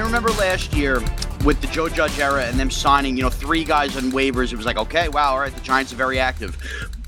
I remember last year with the Joe Judge era and them signing, you know, three guys on waivers. It was like, okay, wow, all right, the Giants are very active.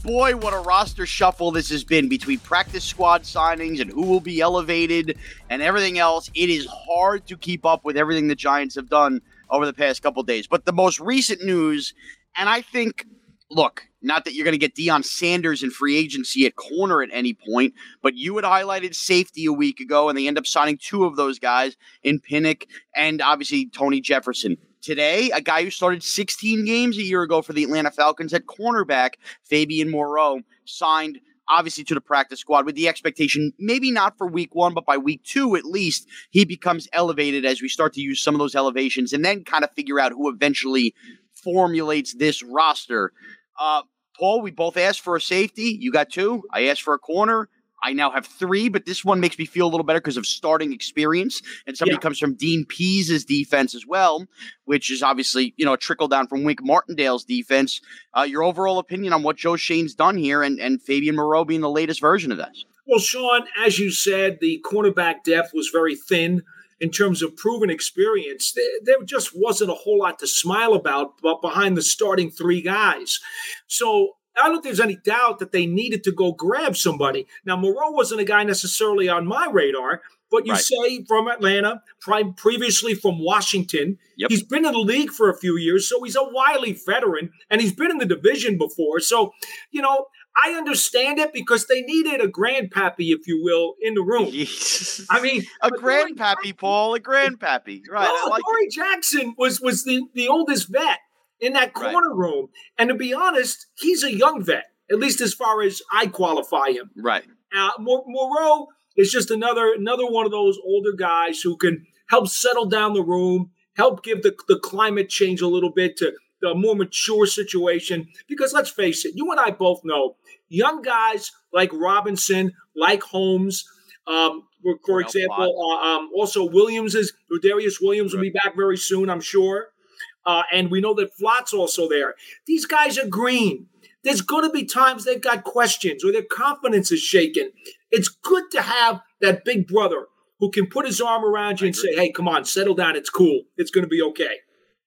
Boy, what a roster shuffle this has been between practice squad signings and who will be elevated and everything else. It is hard to keep up with everything the Giants have done over the past couple days. But the most recent news, and I think, look, not that you're going to get Deion Sanders in free agency at corner at any point, but you had highlighted safety a week ago, and they end up signing two of those guys in Pinnock and obviously Tony Jefferson. Today, a guy who started 16 games a year ago for the Atlanta Falcons at cornerback, Fabian Moreau, signed obviously to the practice squad with the expectation, maybe not for week one, but by week two at least, he becomes elevated as we start to use some of those elevations and then kind of figure out who eventually formulates this roster. Uh, Paul, we both asked for a safety. You got two. I asked for a corner. I now have three, but this one makes me feel a little better because of starting experience. And somebody Yeah. comes from Dean Pees's defense as well, which is obviously, you know, a trickle down from Wink Martindale's defense. Uh, your overall opinion on what Joe Schoen's done here and, and Fabian Moreau being the latest version of this? Well, Sean, as you said, the cornerback depth was very thin in terms of proven experience. There, there just wasn't a whole lot to smile about but behind the starting three guys. So I don't think there's any doubt that they needed to go grab somebody. Now, Moreau wasn't a guy necessarily on my radar, but you Right. say from Atlanta, previously from Washington. Yep. He's been in the league for a few years, so he's a wily veteran, and he's been in the division before. So, you know, I understand it because they needed a grandpappy, if you will, in the room. I mean, a grandpappy, Paul, a grandpappy. Right. Well, like Adoree Jackson was was the, the oldest vet in that Right. corner room. And to be honest, he's a young vet, at least as far as I qualify him. Right. Uh, Moreau is just another another one of those older guys who can help settle down the room, help give the, the climate change a little bit to a more mature situation. Because let's face it, you and I both know young guys like Robinson, like Holmes, um, for, for example, uh, um, also Williams is Darius Williams will be back very soon, I'm sure. Uh, and we know that Flott's also there. These guys are green. There's going to be times they've got questions or their confidence is shaken. It's good to have that big brother who can put his arm around you and say, hey, come on, settle down. It's cool. It's going to be okay.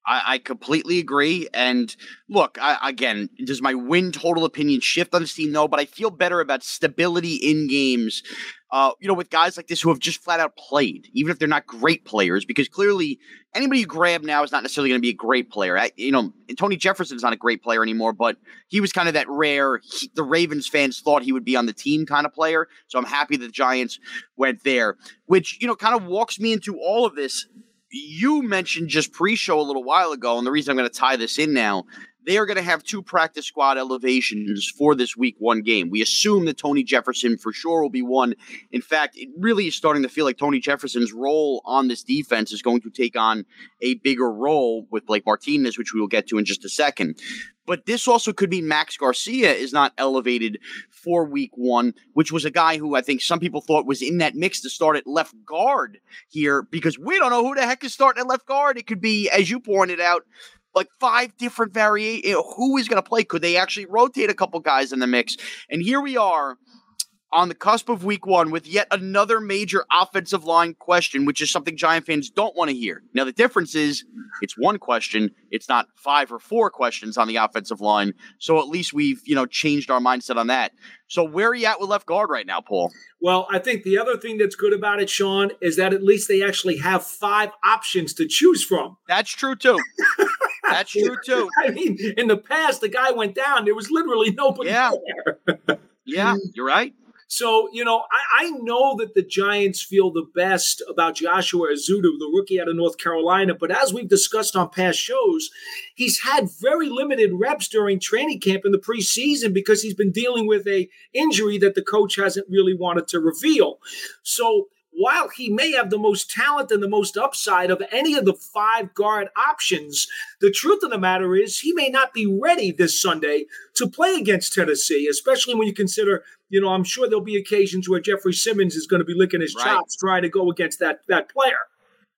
I, I completely agree. And look, I, again, does my win total opinion shift on this team? No, but I feel better about stability in games. Uh, you know, with guys like this who have just flat out played, even if they're not great players, because clearly anybody you grab now is not necessarily going to be a great player. I, you know, Tony Jefferson's not a great player anymore, but he was kind of that rare. He, the Ravens fans thought he would be on the team kind of player. So I'm happy the Giants went there, which you know kind of walks me into all of this you mentioned just pre-show a little while ago, and the reason I'm going to tie this in now, they are going to have two practice squad elevations for this week one game. We assume that Tony Jefferson for sure will be one. In fact, it really is starting to feel like Tony Jefferson's role on this defense is going to take on a bigger role with Blake Martinez, which we will get to in just a second. But this also could mean Max Garcia is not elevated for week one, which was a guy who I think some people thought was in that mix to start at left guard here because we don't know who the heck is starting at left guard. It could be, as you pointed out, like five different variations. You know, who is going to play? Could they actually rotate a couple guys in the mix? And here we are. on the cusp of week one with yet another major offensive line question, which is something Giant fans don't want to hear. Now, the difference is it's one question, it's not five or four questions on the offensive line. So at least we've, you know, changed our mindset on that. So where are you at with left guard right now, Paul? Well, I think the other thing that's good about it, Sean, is that at least they actually have five options to choose from. That's true too. That's true too. I mean, in the past, the guy went down. There was literally nobody Yeah. there. Yeah, you're right. So, you know, I, I know that the Giants feel the best about Joshua Ezeudu, the rookie out of North Carolina. But as we've discussed on past shows, he's had very limited reps during training camp in the preseason because he's been dealing with a injury that the coach hasn't really wanted to reveal. So while he may have the most talent and the most upside of any of the five guard options, the truth of the matter is he may not be ready this Sunday to play against Tennessee, especially when you consider, you know, I'm sure there'll be occasions where Jeffrey Simmons is going to be licking his Right. chops trying to go against that that player.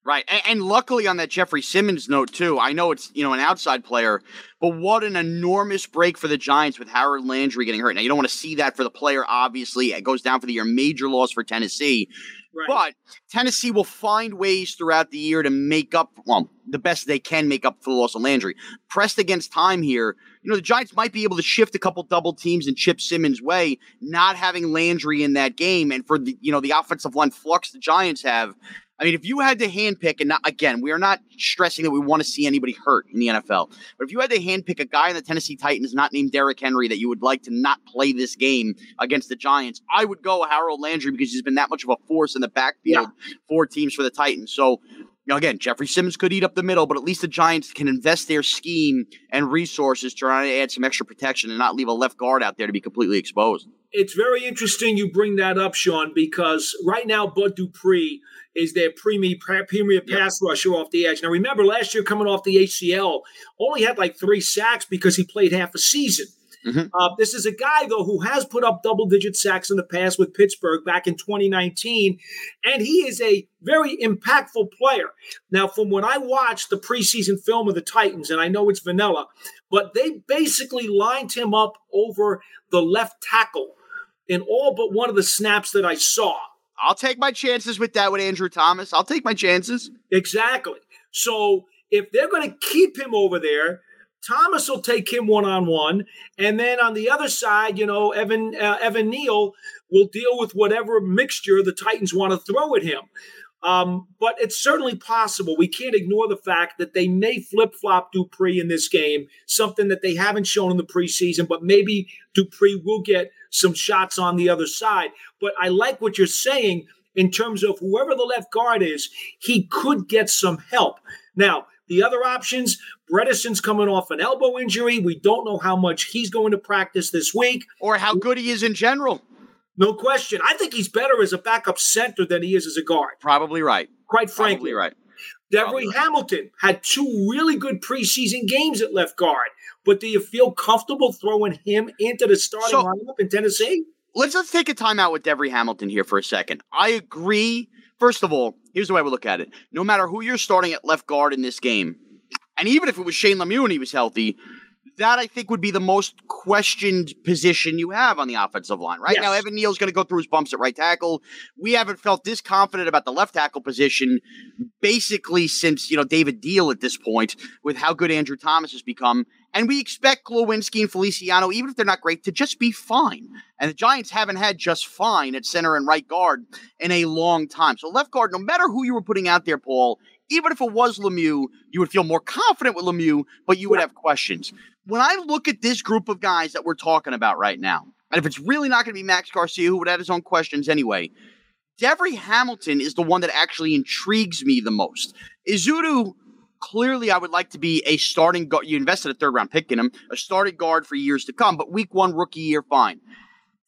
Right. And, and luckily on that Jeffrey Simmons note too, I know it's, you know, an outside player, but what an enormous break for the Giants with Harold Landry getting hurt. Now you don't want to see that for the player, obviously. It goes down for the year, major loss for Tennessee. Right. But Tennessee will find ways throughout the year to make up, well, the best they can make up for the loss of Landry. Pressed against time here, you know, the Giants might be able to shift a couple double teams and Chip Simmons' way, not having Landry in that game. And for the, you know, the offensive line flux the Giants have. I mean, if you had to handpick, and not, again, we are not stressing that we want to see anybody hurt in the NFL, but if you had to handpick a guy in the Tennessee Titans not named Derrick Henry that you would like to not play this game against the Giants, I would go Harold Landry because he's been that much of a force in the backfield for teams for the Titans. So, you know, again, Jeffrey Simmons could eat up the middle, but at least the Giants can invest their scheme and resources to try to add some extra protection and not leave a left guard out there to be completely exposed. It's very interesting you bring that up, Sean, because right now Bud Dupree is their premier, premier pass rusher off the edge. Now, remember, last year coming off the ACL, only had like three sacks because he played half a season. Mhm. Uh, this is a guy, though, who has put up double digit sacks in the past with Pittsburgh back in 2019, and he is a very impactful player. Now, from when I watched the preseason film of the Titans, and I know it's vanilla, but they basically lined him up over the left tackle in all but one of the snaps that I saw. I'll take my chances with that with Andrew Thomas. I'll take my chances. Exactly. So if they're going to keep him over there, Thomas will take him one on one, and then on the other side, you know, Evan uh, Evan Neal will deal with whatever mixture the Titans want to throw at him. Um, but it's certainly possible. We can't ignore the fact that they may flip flop Dupree in this game, something that they haven't shown in the preseason, but maybe Dupree will get some shots on the other side. But I like what you're saying in terms of whoever the left guard is, he could get some help. Now, the other options, Bredeson's coming off an elbow injury. We don't know how much he's going to practice this week. Or how good he is in general. No question. I think he's better as a backup center than he is as a guard, Probably right. quite Probably frankly. right. Devery right. Hamilton had two really good preseason games at left guard. But do you feel comfortable throwing him into the starting So- lineup in Tennessee? Let's let's take a timeout with Devery Hamilton here for a second. I agree. First of all, here's the way we look at it. No matter who you're starting at left guard in this game, and even if it was Shane Lemieux and he was healthy, that I think would be the most questioned position you have on the offensive line. Right Yes. now, Evan Neal's going to go through his bumps at right tackle. We haven't felt this confident about the left tackle position basically since you know David Diehl at this point, with how good Andrew Thomas has become. And we expect Glowinski and Feliciano, even if they're not great, to just be fine. And the Giants haven't had just fine at center and right guard in a long time. So left guard, no matter who you were putting out there, Paul, even if it was Lemieux, you would feel more confident with Lemieux, but you would have questions. When I look at this group of guys that we're talking about right now, and if it's really not going to be Max Garcia, who would have his own questions anyway, Devery Hamilton is the one that actually intrigues me the most. Ezeudu, clearly, I would like to be a starting guard. You invested a third round pick in him, a starting guard for years to come, but week one rookie year, fine.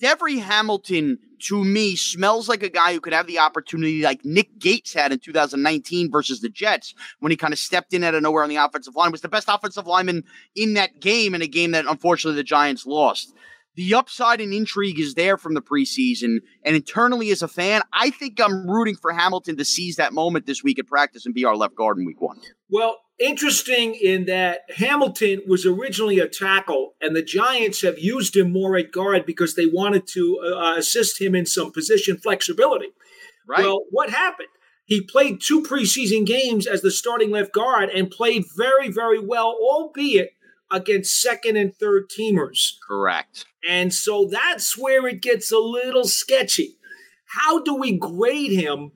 Devery Hamilton, to me, smells like a guy who could have the opportunity like Nick Gates had in 2019 versus the Jets when he kind of stepped in out of nowhere on the offensive line, was the best offensive lineman in that game, in a game that unfortunately the Giants lost. The upside and intrigue is there from the preseason. And internally, as a fan, I think I'm rooting for Hamilton to seize that moment this week at practice and be our left guard in week one. Well, interesting in that Hamilton was originally a tackle, and the Giants have used him more at guard because they wanted to uh, assist him in some position flexibility. Right. Well, what happened? He played two preseason games as the starting left guard and played very, very well, albeit against second and third teamers. Correct. And so that's where it gets a little sketchy. How do we grade him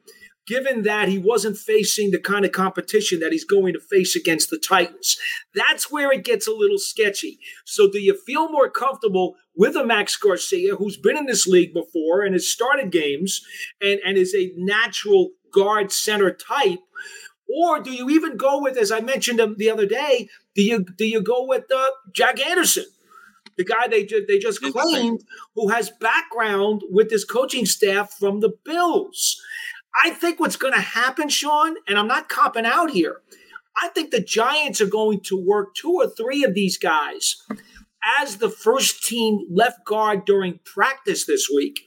given that he wasn't facing the kind of competition that he's going to face against the Titans? That's where it gets a little sketchy. So do you feel more comfortable with a Max Garcia who's been in this league before and has started games and, and is a natural guard center type? Or do you even go with, as I mentioned the other day, do you do you go with uh, Jack Anderson, the guy they ju- they just claimed who has background with this coaching staff from the Bills? I think what's going to happen, Sean, and I'm not copping out here. I think the Giants are going to work two or three of these guys as the first team left guard during practice this week,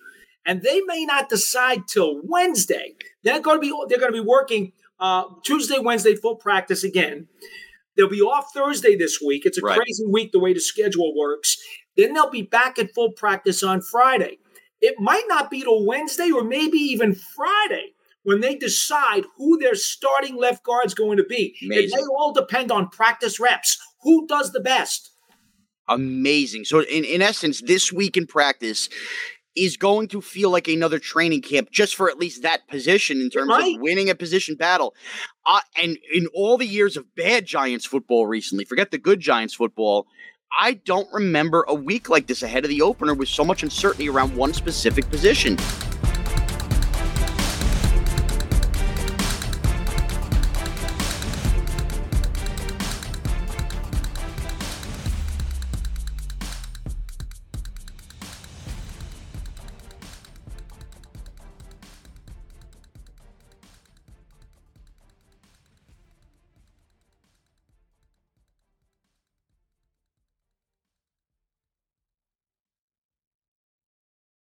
and they may not decide till Wednesday. They're going to be they're going to be working uh, Tuesday, Wednesday, full practice again. They'll be off Thursday this week. It's a Right. crazy week the way the schedule works. Then they'll be back at full practice on Friday. It might not be till Wednesday or maybe even Friday when they decide who their starting left guard's going to be. It may all depend on practice reps. Who does the best? Amazing. So, in, in essence, this week in practice is going to feel like another training camp just for at least that position in terms Right. of winning a position battle. Uh, and in all the years of bad Giants football recently, forget the good Giants football, I don't remember a week like this ahead of the opener with so much uncertainty around one specific position.